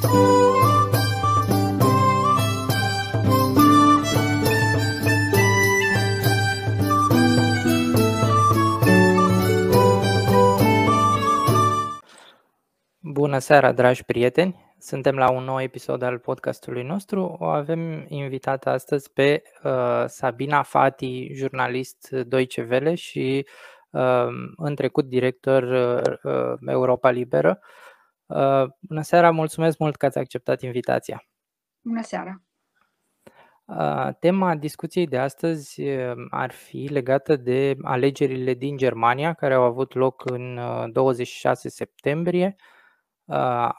Bună seara, dragi prieteni! Suntem la un nou episod al podcastului nostru. O avem invitată astăzi pe uh, Sabina Fati, jurnalist Deutsche Welle și uh, în trecut director uh, Europa Liberă. Uh, bună seara, mulțumesc mult că ați acceptat invitația. Bună seara! Uh, tema discuției de astăzi uh, ar fi legată de alegerile din Germania, care au avut loc în 26 septembrie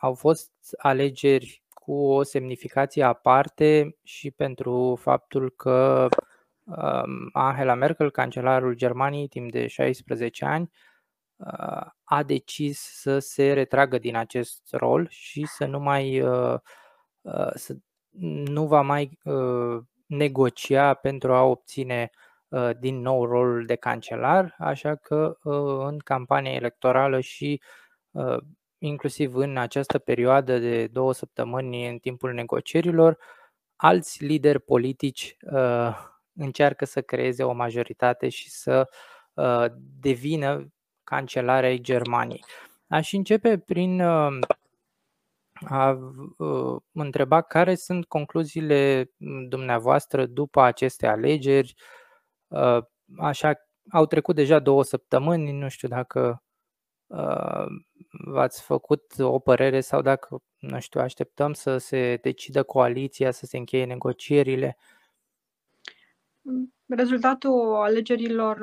au fost alegeri cu o semnificație aparte și pentru faptul că Angela Merkel, cancelarul Germaniei timp de 16 ani, a decis să se retragă din acest rol și să nu mai să nu va mai negocia pentru a obține din nou rolul de cancelar, așa că în campania electorală și inclusiv în această perioadă de două săptămâni în timpul negocierilor, alți lideri politici uh, încearcă să creeze o majoritate și să uh, devină cancelarea Germaniei. Aș începe prin uh, a uh, întreba care sunt concluziile dumneavoastră după aceste alegeri. Uh, așa, au trecut deja două săptămâni, nu știu dacă uh, v-ați făcut o părere sau dacă, nu știu, așteptăm să se decidă coaliția, să se încheie negocierile? Rezultatul alegerilor,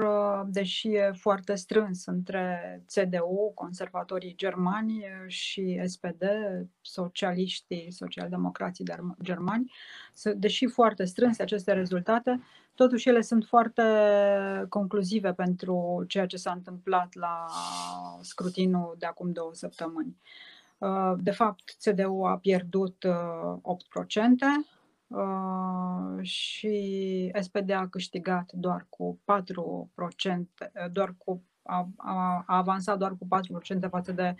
deși e foarte strâns între CDU, conservatorii germani și SPD, socialiștii, socialdemocrații germani, deși foarte strânse aceste rezultate, totuși ele sunt foarte concluzive pentru ceea ce s-a întâmplat la scrutinul de acum două săptămâni. De fapt, CDU a pierdut 8%, Uh, și SPD a câștigat doar cu 4%, doar cu, a, a, a avansat doar cu 4% față de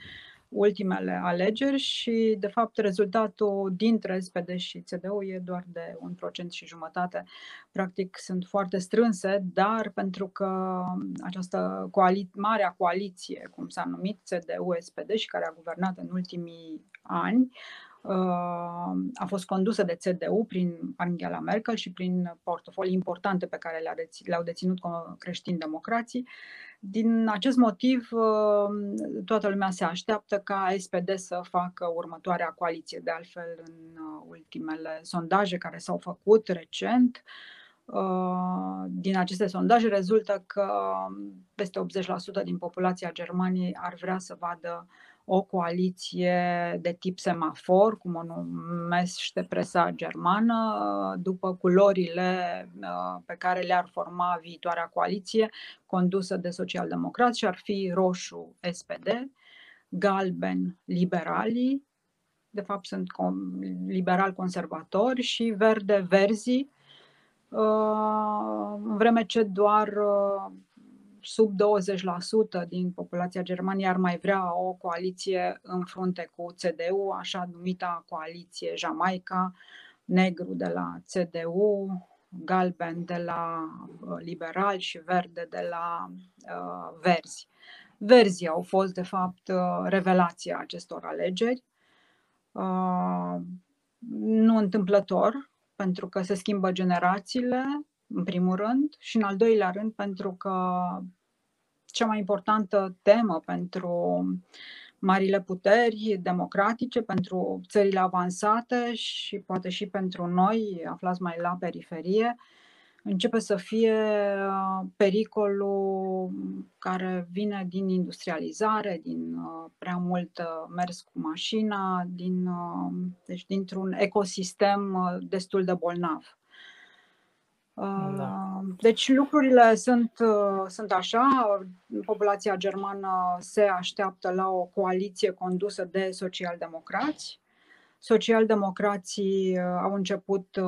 ultimele alegeri și, de fapt, rezultatul dintre SPD și CDU e doar de un procent și jumătate. Practic, sunt foarte strânse, dar pentru că această coali- marea coaliție, cum s-a numit, CDU-SPD și care a guvernat în ultimii ani, a fost condusă de CDU prin Angela Merkel și prin portofolii importante pe care le-au deținut creștini democrații. Din acest motiv, toată lumea se așteaptă ca SPD să facă următoarea coaliție. De altfel, în ultimele sondaje care s-au făcut recent, din aceste sondaje rezultă că peste 80% din populația Germaniei ar vrea să vadă o coaliție de tip semafor, cum o numește presa germană, după culorile uh, pe care le-ar forma viitoarea coaliție condusă de socialdemocrați și ar fi roșu SPD, galben liberalii, de fapt sunt liberal conservatori și verde verzi, uh, în vreme ce doar uh, sub 20% din populația Germaniei ar mai vrea o coaliție în frunte cu CDU, așa numita coaliție Jamaica, negru de la CDU, galben de la uh, liberali și verde de la uh, verzi. Verzii au fost, de fapt, uh, revelația acestor alegeri. Uh, nu întâmplător, pentru că se schimbă generațiile, în primul rând, și în al doilea rând pentru că cea mai importantă temă pentru marile puteri democratice, pentru țările avansate și poate și pentru noi, aflați mai la periferie, începe să fie uh, pericolul care vine din industrializare, din uh, prea mult mers cu mașina, din, uh, deci dintr-un ecosistem destul de bolnav. Da. Deci lucrurile sunt, sunt așa. Populația germană se așteaptă la o coaliție condusă de socialdemocrați. Socialdemocrații au început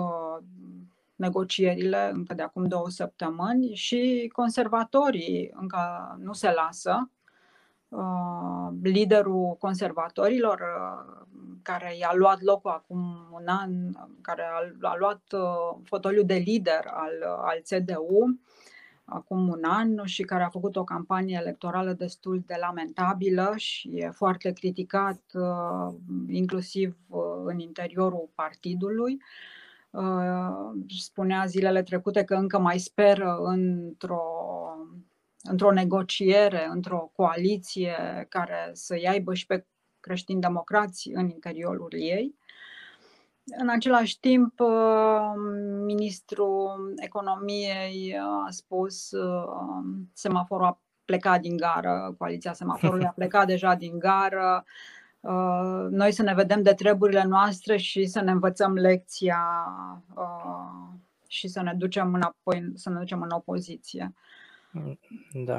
negocierile încă de acum două săptămâni și conservatorii încă nu se lasă. Liderul conservatorilor, care i-a luat locul acum un an, care a, a luat fotoliul de lider al, al CDU acum un an și care a făcut o campanie electorală destul de lamentabilă și e foarte criticat inclusiv în interiorul partidului. Spunea zilele trecute că încă mai speră într-o într-o negociere, într-o coaliție care să-i aibă și pe creștini democrați în interiorul ei. În același timp, uh, ministrul economiei a spus uh, semaforul a plecat din gară, coaliția semaforului a plecat deja din gară, uh, noi să ne vedem de treburile noastre și să ne învățăm lecția și să ne ducem înapoi, să ne ducem în opoziție. Mm, da.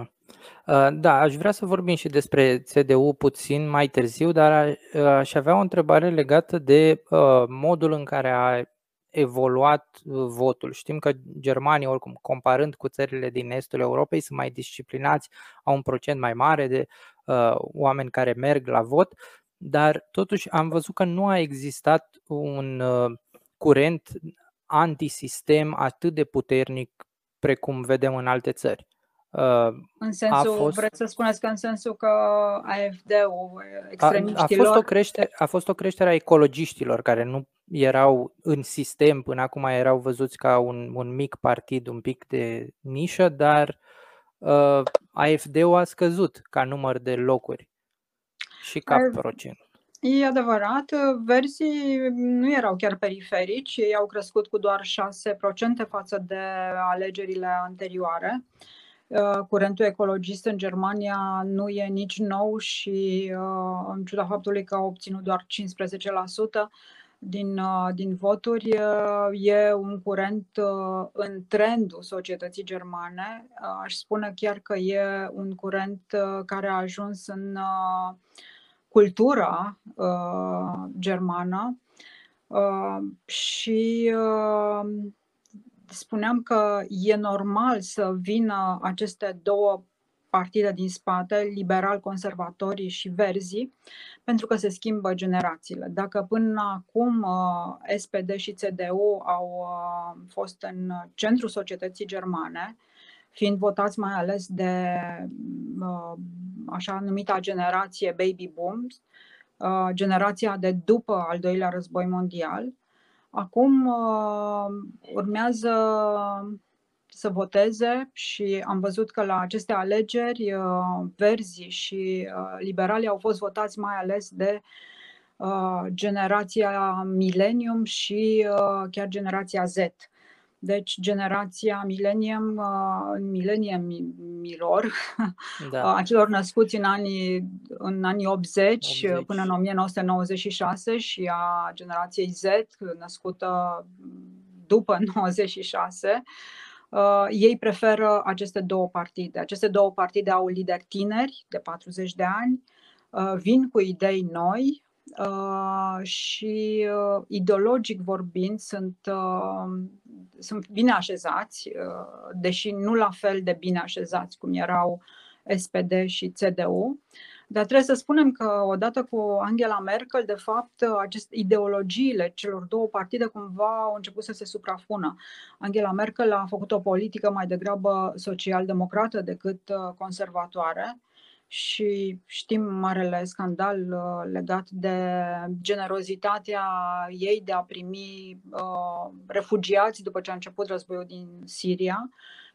Uh, da, aș vrea să vorbim și despre CDU puțin mai târziu, dar uh, aș avea o întrebare legată de uh, modul în care a evoluat votul. Știm că Germania, oricum, comparând cu țările din estul Europei, sunt mai disciplinați, au un procent mai mare de uh, oameni care merg la vot, dar totuși am văzut că nu a existat un uh, curent antisistem atât de puternic precum vedem în alte țări. Uh, în sensul, a fost, vreți să spuneți că în sensul că AFD-ul, extremiștilor... A, a, fost o creștere, a fost o creștere a ecologiștilor care nu erau în sistem, până acum erau văzuți ca un, un mic partid, un pic de nișă, dar uh, AFD-ul a scăzut ca număr de locuri și ca A, procent. E adevărat, versii nu erau chiar periferici, ei au crescut cu doar 6% față de alegerile anterioare. Uh, Uh, curentul ecologist în Germania nu e nici nou și uh, în ciuda faptului că a obținut doar 15% din, uh, din voturi, e un curent în trendul societății germane. Aș spune chiar că e un curent care a ajuns în cultura germană și spuneam că e normal să vină aceste două partide din spate, liberal-conservatorii și verzii, pentru că se schimbă generațiile. Dacă până acum uh, SPD și CDU au uh, fost în centrul societății germane, fiind votați mai ales de uh, așa numita generație baby booms, generația de după al doilea război mondial, Acum uh, urmează să voteze și am văzut că la aceste alegeri uh, verzi și uh, liberali au fost votați mai ales de generația Millennium și chiar generația Z. Deci generația millennium, uh, millennium milor, da. a celor născuți în anii, în anii 80, 80 până în 1996 și a generației Z, născută după 96, uh, ei preferă aceste două partide. Aceste două partide au lideri tineri de 40 de ani, uh, vin cu idei noi, Uh, și uh, ideologic vorbind sunt, uh, sunt bine așezați, uh, deși nu la fel de bine așezați cum erau SPD și CDU. Dar trebuie să spunem că odată cu Angela Merkel, de fapt, aceste ideologiile celor două partide cumva au început să se suprapună. Angela Merkel a făcut o politică mai degrabă social-democrată decât uh, conservatoare și știm marele scandal uh, legat de generozitatea ei de a primi uh, refugiați după ce a început războiul din Siria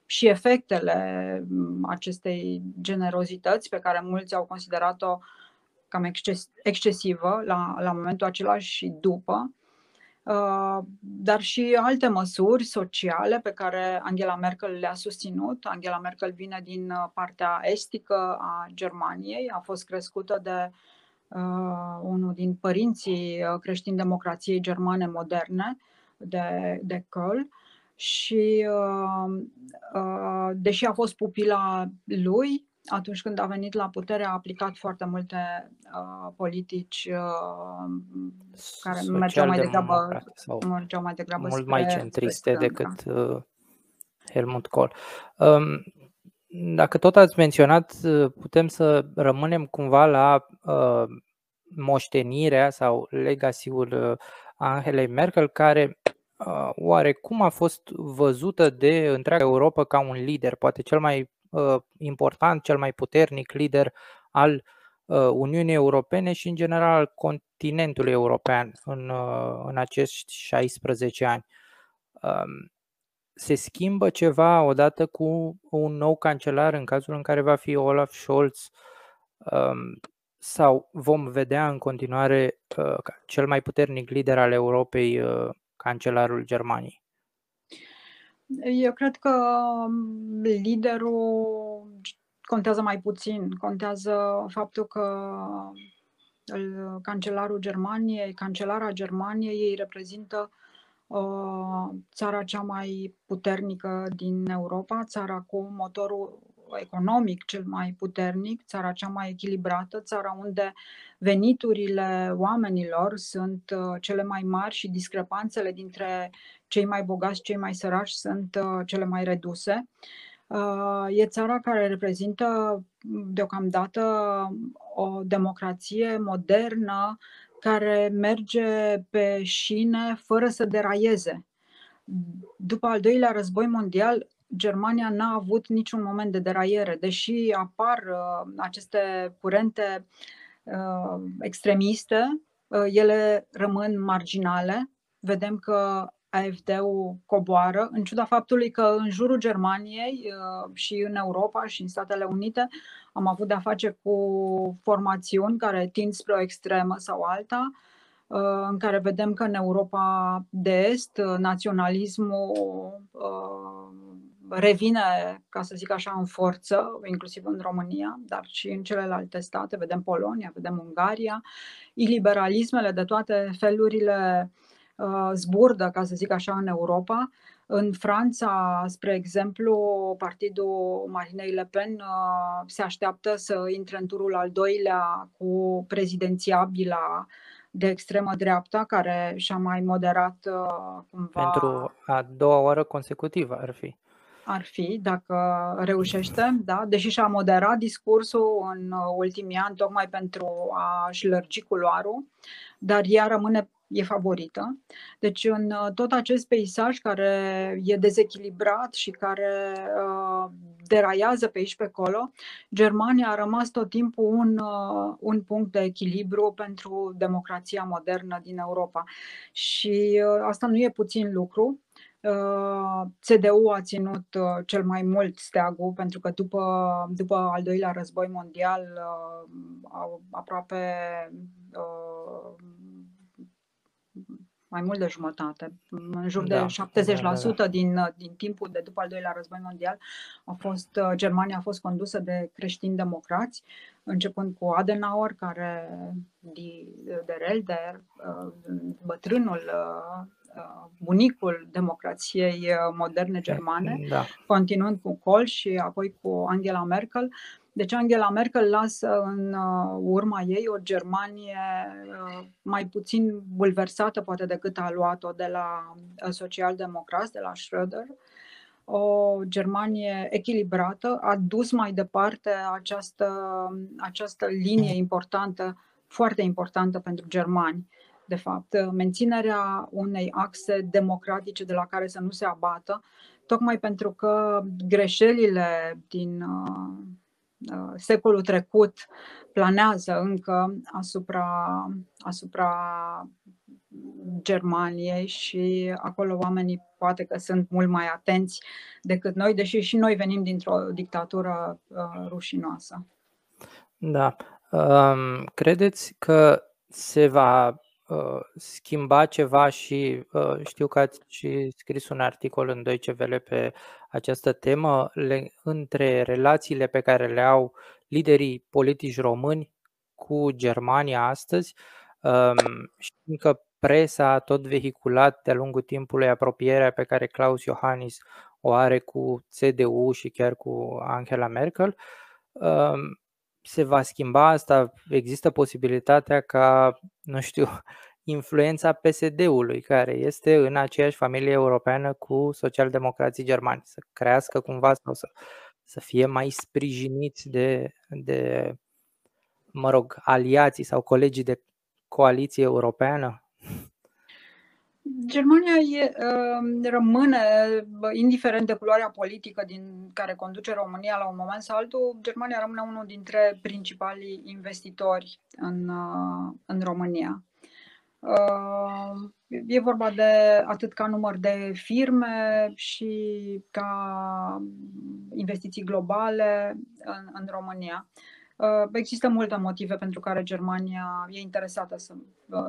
și efectele mm, acestei generozități pe care mulți au considerat-o cam exces- excesivă la, la momentul acela și după. Uh, dar și alte măsuri sociale pe care Angela Merkel le-a susținut. Angela Merkel vine din uh, partea estică a Germaniei, a fost crescută de uh, unul din părinții uh, creștini democrației germane moderne, de, de Köln. Și uh, uh, deși a fost pupila lui, atunci când a venit la putere, a aplicat foarte multe uh, politici uh, care mergeau mai degrabă, mergeau mai degrabă mult spre, mai centriste spre decât uh, Helmut Kohl. Um, dacă tot ați menționat, putem să rămânem cumva la uh, moștenirea sau legacy-ul Angelei Merkel, care uh, oarecum a fost văzută de întreaga Europa ca un lider, poate cel mai uh, important, cel mai puternic lider al uh, Uniunii Europene și în general al continentului european în, uh, în acești 16 ani. Um, se schimbă ceva odată cu un nou cancelar în cazul în care va fi Olaf Scholz um, sau vom vedea în continuare uh, cel mai puternic lider al Europei, uh, cancelarul Germaniei? Eu cred că um, liderul contează mai puțin. Contează faptul că cancelarul Germaniei, cancelara Germaniei, ei reprezintă uh, țara cea mai puternică din Europa, țara cu motorul economic cel mai puternic, țara cea mai echilibrată, țara unde veniturile oamenilor sunt uh, cele mai mari și discrepanțele dintre cei mai bogați și cei mai săraci sunt uh, cele mai reduse. Uh, e țara care reprezintă deocamdată o democrație modernă care merge pe șine fără să deraieze. După al doilea război mondial, Germania n-a avut niciun moment de deraiere, deși apar uh, aceste curente uh, extremiste, uh, ele rămân marginale. Vedem că AFD-ul coboară, în ciuda faptului că în jurul Germaniei uh, și în Europa și în Statele Unite am avut de-a face cu formațiuni care tind spre o extremă sau alta, uh, în care vedem că în Europa de Est uh, naționalismul revine, ca să zic așa, în forță, inclusiv în România, dar și în celelalte state, vedem Polonia, vedem Ungaria, iliberalismele de toate felurile uh, zburdă, ca să zic așa, în Europa. În Franța, spre exemplu, partidul Marinei Le Pen uh, se așteaptă să intre în turul al doilea cu prezidențiabila de extremă dreapta, care și-a mai moderat uh, cumva... Pentru a doua oară consecutivă ar fi ar fi, dacă reușește, da? deși și-a moderat discursul în ultimii ani, tocmai pentru a-și lărgi culoarul, dar ea rămâne e favorită. Deci în tot acest peisaj care e dezechilibrat și care uh, deraiază pe aici pe acolo, Germania a rămas tot timpul un, uh, un punct de echilibru pentru democrația modernă din Europa. Și uh, asta nu e puțin lucru. CDU a ținut uh, cel mai mult steagul pentru că după, după al doilea război mondial uh, aproape uh, mai mult de jumătate, în jur de da, 70% da, da, da. Din, din timpul de după al doilea război mondial, a fost, Germania a fost condusă de creștini democrați, începând cu Adenauer, care de, de Relder, bătrânul Uh, bunicul democrației uh, moderne germane, da. continuând cu Kohl și apoi cu Angela Merkel. Deci Angela Merkel lasă în uh, urma ei o Germanie mai puțin bulversată poate decât a luat-o de la socialdemocrați, de la Schröder, o Germanie echilibrată, a dus mai departe această, această linie importantă, foarte importantă pentru germani de fapt, menținerea unei axe democratice de la care să nu se abată, tocmai pentru că greșelile din uh, uh, secolul trecut planează încă asupra, asupra Germaniei și acolo oamenii poate că sunt mult mai atenți decât noi, deși și noi venim dintr-o dictatură uh, rușinoasă. Da. Um, credeți că se va Uh, schimba ceva și uh, știu că ați și scris un articol în Deutsche Welle pe această temă le, între relațiile pe care le au liderii politici români cu Germania astăzi. Um, știm că presa a tot vehiculat de-a lungul timpului apropierea pe care Klaus Iohannis o are cu CDU și chiar cu Angela Merkel. Um, se va schimba asta? Există posibilitatea ca, nu știu, influența PSD-ului, care este în aceeași familie europeană cu socialdemocrații germani, să crească cumva sau să să fie mai sprijiniți de, de mă rog, aliații sau colegii de coaliție europeană? Germania e, uh, rămâne, indiferent de culoarea politică din care conduce România la un moment sau altul, Germania rămâne unul dintre principalii investitori în, uh, în România. Uh, e vorba de atât ca număr de firme și ca investiții globale în, în România. Există multe motive pentru care Germania e interesată să,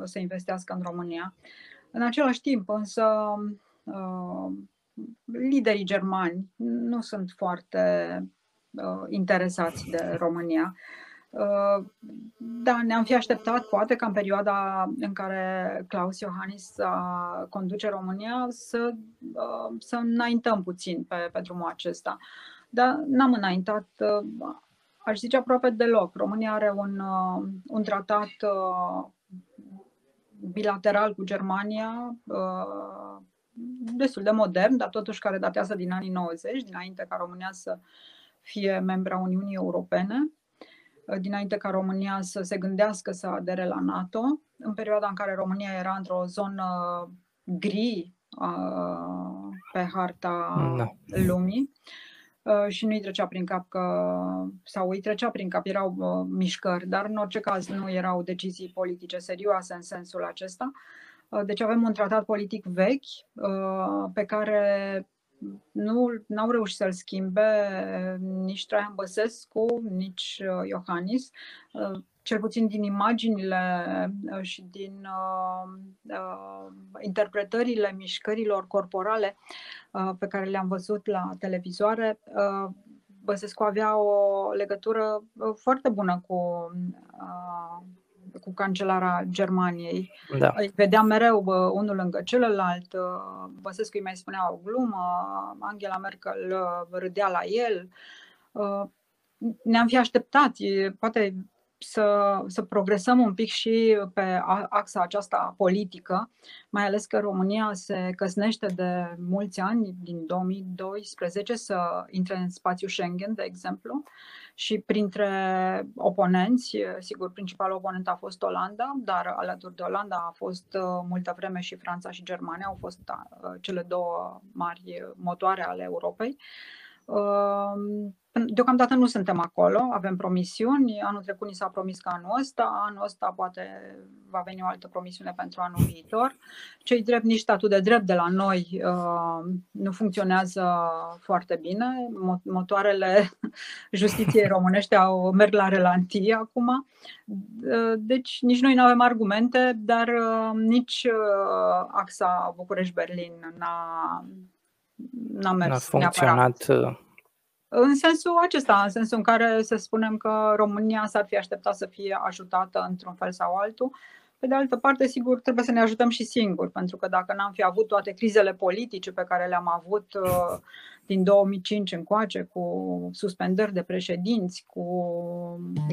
să investească în România. În același timp, însă, uh, liderii germani nu sunt foarte uh, interesați de România. Uh, da, ne-am fi așteptat, poate, ca în perioada în care Claus Iohannis conduce România, să, să înaintăm puțin pe, pe drumul acesta. Dar n-am înaintat, aș zice aproape deloc. România are un, un tratat bilateral cu Germania, uh, destul de modern, dar totuși care datează din anii 90, dinainte ca România să fie membra Uniunii Europene, uh, dinainte ca România să se gândească să adere la NATO, în perioada în care România era într-o zonă gri uh, pe harta da. lumii. Uh, și nu îi trecea prin cap că, sau îi trecea prin cap, erau uh, mișcări, dar în orice caz nu erau decizii politice serioase în sensul acesta. Uh, deci avem un tratat politic vechi pe care nu au reușit să-l schimbe nici Traian Băsescu, nici Iohannis. Cel puțin din imaginile uh, și din uh, uh, interpretările mișcărilor corporale uh, pe care le-am văzut la televizoare, uh, Băsescu avea o legătură uh, foarte bună cu, uh, cu cancelara Germaniei. Da. Îi vedea mereu uh, unul lângă celălalt. Uh, Băsescu îi mai spunea o glumă, Angela Merkel uh, râdea la el. Uh, ne-am fi așteptat, poate să, să progresăm un pic și pe axa aceasta politică, mai ales că România se căsnește de mulți ani, din 2012, să intre în spațiul Schengen, de exemplu, și printre oponenți, sigur, principalul oponent a fost Olanda, dar alături de Olanda a fost uh, multă vreme și Franța și Germania, au fost uh, cele două mari motoare ale Europei. Uh, Deocamdată nu suntem acolo, avem promisiuni. Anul trecut ni s-a promis că anul ăsta, anul ăsta poate va veni o altă promisiune pentru anul viitor. Cei drept, nici statul de drept de la noi uh, nu funcționează foarte bine. Motoarele justiției românești au merg la relantie acum. Uh, deci nici noi nu avem argumente, dar uh, nici uh, axa București-Berlin n-a, n-a mers n-a funcționat neapărat uh, în sensul acesta, în sensul în care să spunem că România s-ar fi așteptat să fie ajutată într-un fel sau altul. Pe de altă parte, sigur, trebuie să ne ajutăm și singuri, pentru că dacă n-am fi avut toate crizele politice pe care le-am avut uh, din 2005 încoace, cu suspendări de președinți, cu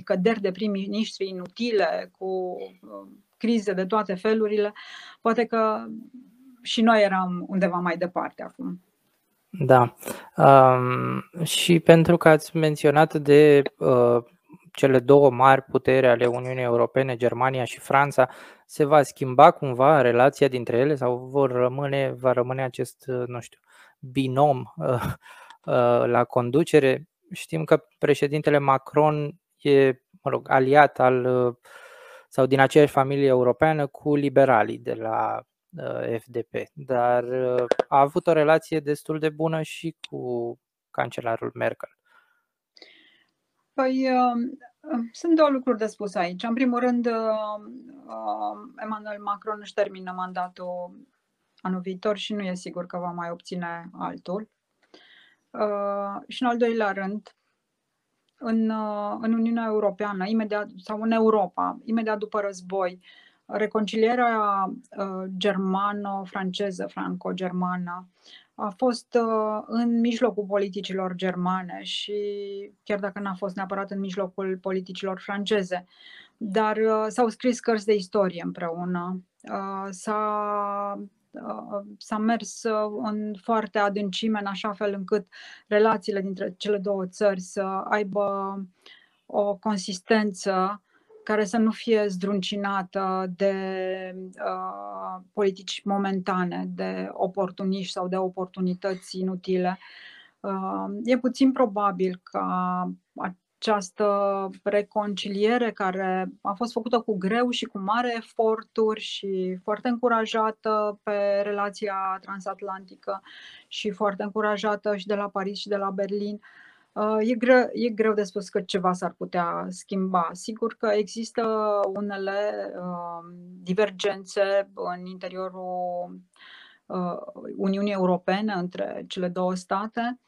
căderi de prim-ministri inutile, cu uh, crize de toate felurile, poate că și noi eram undeva mai departe acum. Da. Um, și pentru că ați menționat de uh, cele două mari putere ale Uniunii Europene, Germania și Franța, se va schimba cumva relația dintre ele sau vor rămâne, va rămâne acest, nu știu, binom uh, uh, la conducere? Știm că președintele Macron e, mă rog, aliat al uh, sau din aceeași familie europeană cu liberalii de la Uh, FDP, dar uh, a avut o relație destul de bună și cu cancelarul Merkel. Păi, um, um, sunt două lucruri de spus aici. În primul rând, um, Emmanuel Macron își termină mandatul anul viitor și nu e sigur că va mai obține altul. Uh, și în al doilea rând, în, în Uniunea Europeană, imediat, sau în Europa, imediat după război, reconcilierea uh, germano-franceză, franco-germană, a fost uh, în mijlocul politicilor germane și chiar dacă n-a fost neapărat în mijlocul politicilor franceze, dar uh, s-au scris cărți de istorie împreună. S-a s-a mers în foarte adâncime, în așa fel încât relațiile dintre cele două țări să aibă o consistență care să nu fie zdruncinată de uh, politici momentane, de oportuniști sau de oportunități inutile. Uh, e puțin probabil ca această reconciliere care a fost făcută cu greu și cu mare eforturi și foarte încurajată pe relația transatlantică și foarte încurajată și de la Paris și de la Berlin, uh, Uh, e greu, e greu de spus că ceva s-ar putea schimba. Sigur că există unele uh, divergențe în interiorul uh, Uniunii Europene între cele două state,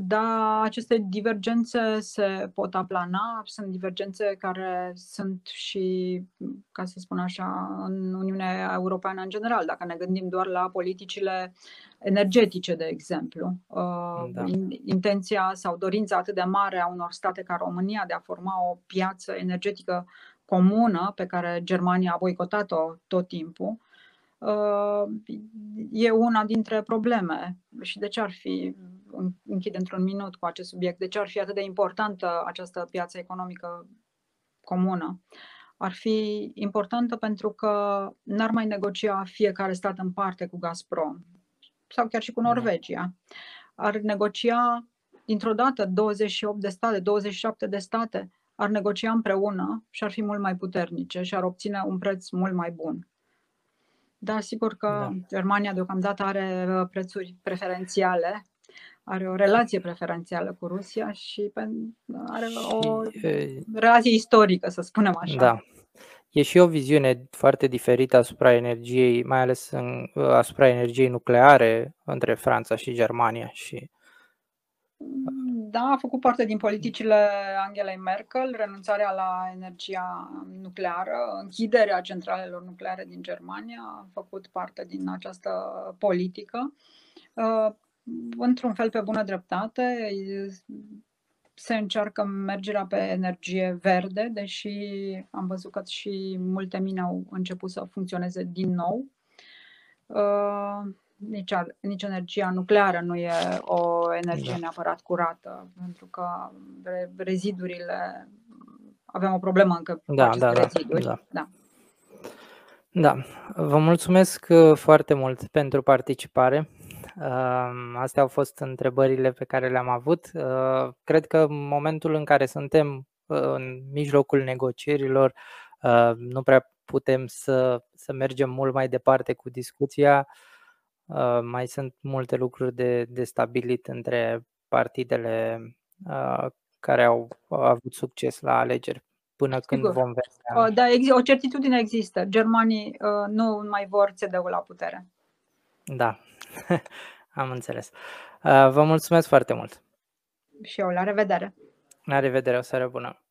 dar aceste divergențe se pot aplana, sunt divergențe care sunt și, ca să spun așa, în Uniunea Europeană în general, dacă ne gândim doar la politicile energetice, de exemplu. Uh, da. Intenția sau dorința atât de mare a unor state ca România de a forma o piață energetică comună pe care Germania a boicotat-o tot timpul, uh, e una dintre probleme. Și de ce ar fi, închid într-un minut cu acest subiect, de ce ar fi atât de importantă această piață economică comună? Ar fi importantă pentru că n-ar mai negocia fiecare stat în parte cu Gazprom sau chiar și cu da. Norvegia. Ar negocia dintr-o dată 28 de state, 27 de state, ar negocia împreună și ar fi mult mai puternice și ar obține un preț mult mai bun. Dar sigur că da. Germania deocamdată are uh, prețuri preferențiale, are o relație preferențială cu Rusia și are o relație istorică, să spunem așa. Da, E și o viziune foarte diferită asupra energiei, mai ales în, asupra energiei nucleare între Franța și Germania și da, a făcut parte din politicile Angelei Merkel, renunțarea la energia nucleară, închiderea centralelor nucleare din Germania a făcut parte din această politică. Uh, într-un fel, pe bună dreptate, se încearcă mergerea pe energie verde, deși am văzut că și multe mine au început să funcționeze din nou. Uh, nici, nici energia nucleară nu e o energie da. neapărat curată, pentru că rezidurile avem o problemă încă cu da, aceste da, da, reziduri. Da. da. Da, vă mulțumesc uh, foarte mult pentru participare. Astea au fost întrebările pe care le-am avut. Cred că în momentul în care suntem în mijlocul negocierilor, nu prea putem să, să mergem mult mai departe cu discuția. Mai sunt multe lucruri de, de stabilit între partidele care au avut succes la alegeri până Sigur. când vom vedea. Da, o certitudine există. Germanii nu mai vor cd la putere. Da, am înțeles. Uh, vă mulțumesc foarte mult. Și eu, la revedere. La revedere, o seară bună.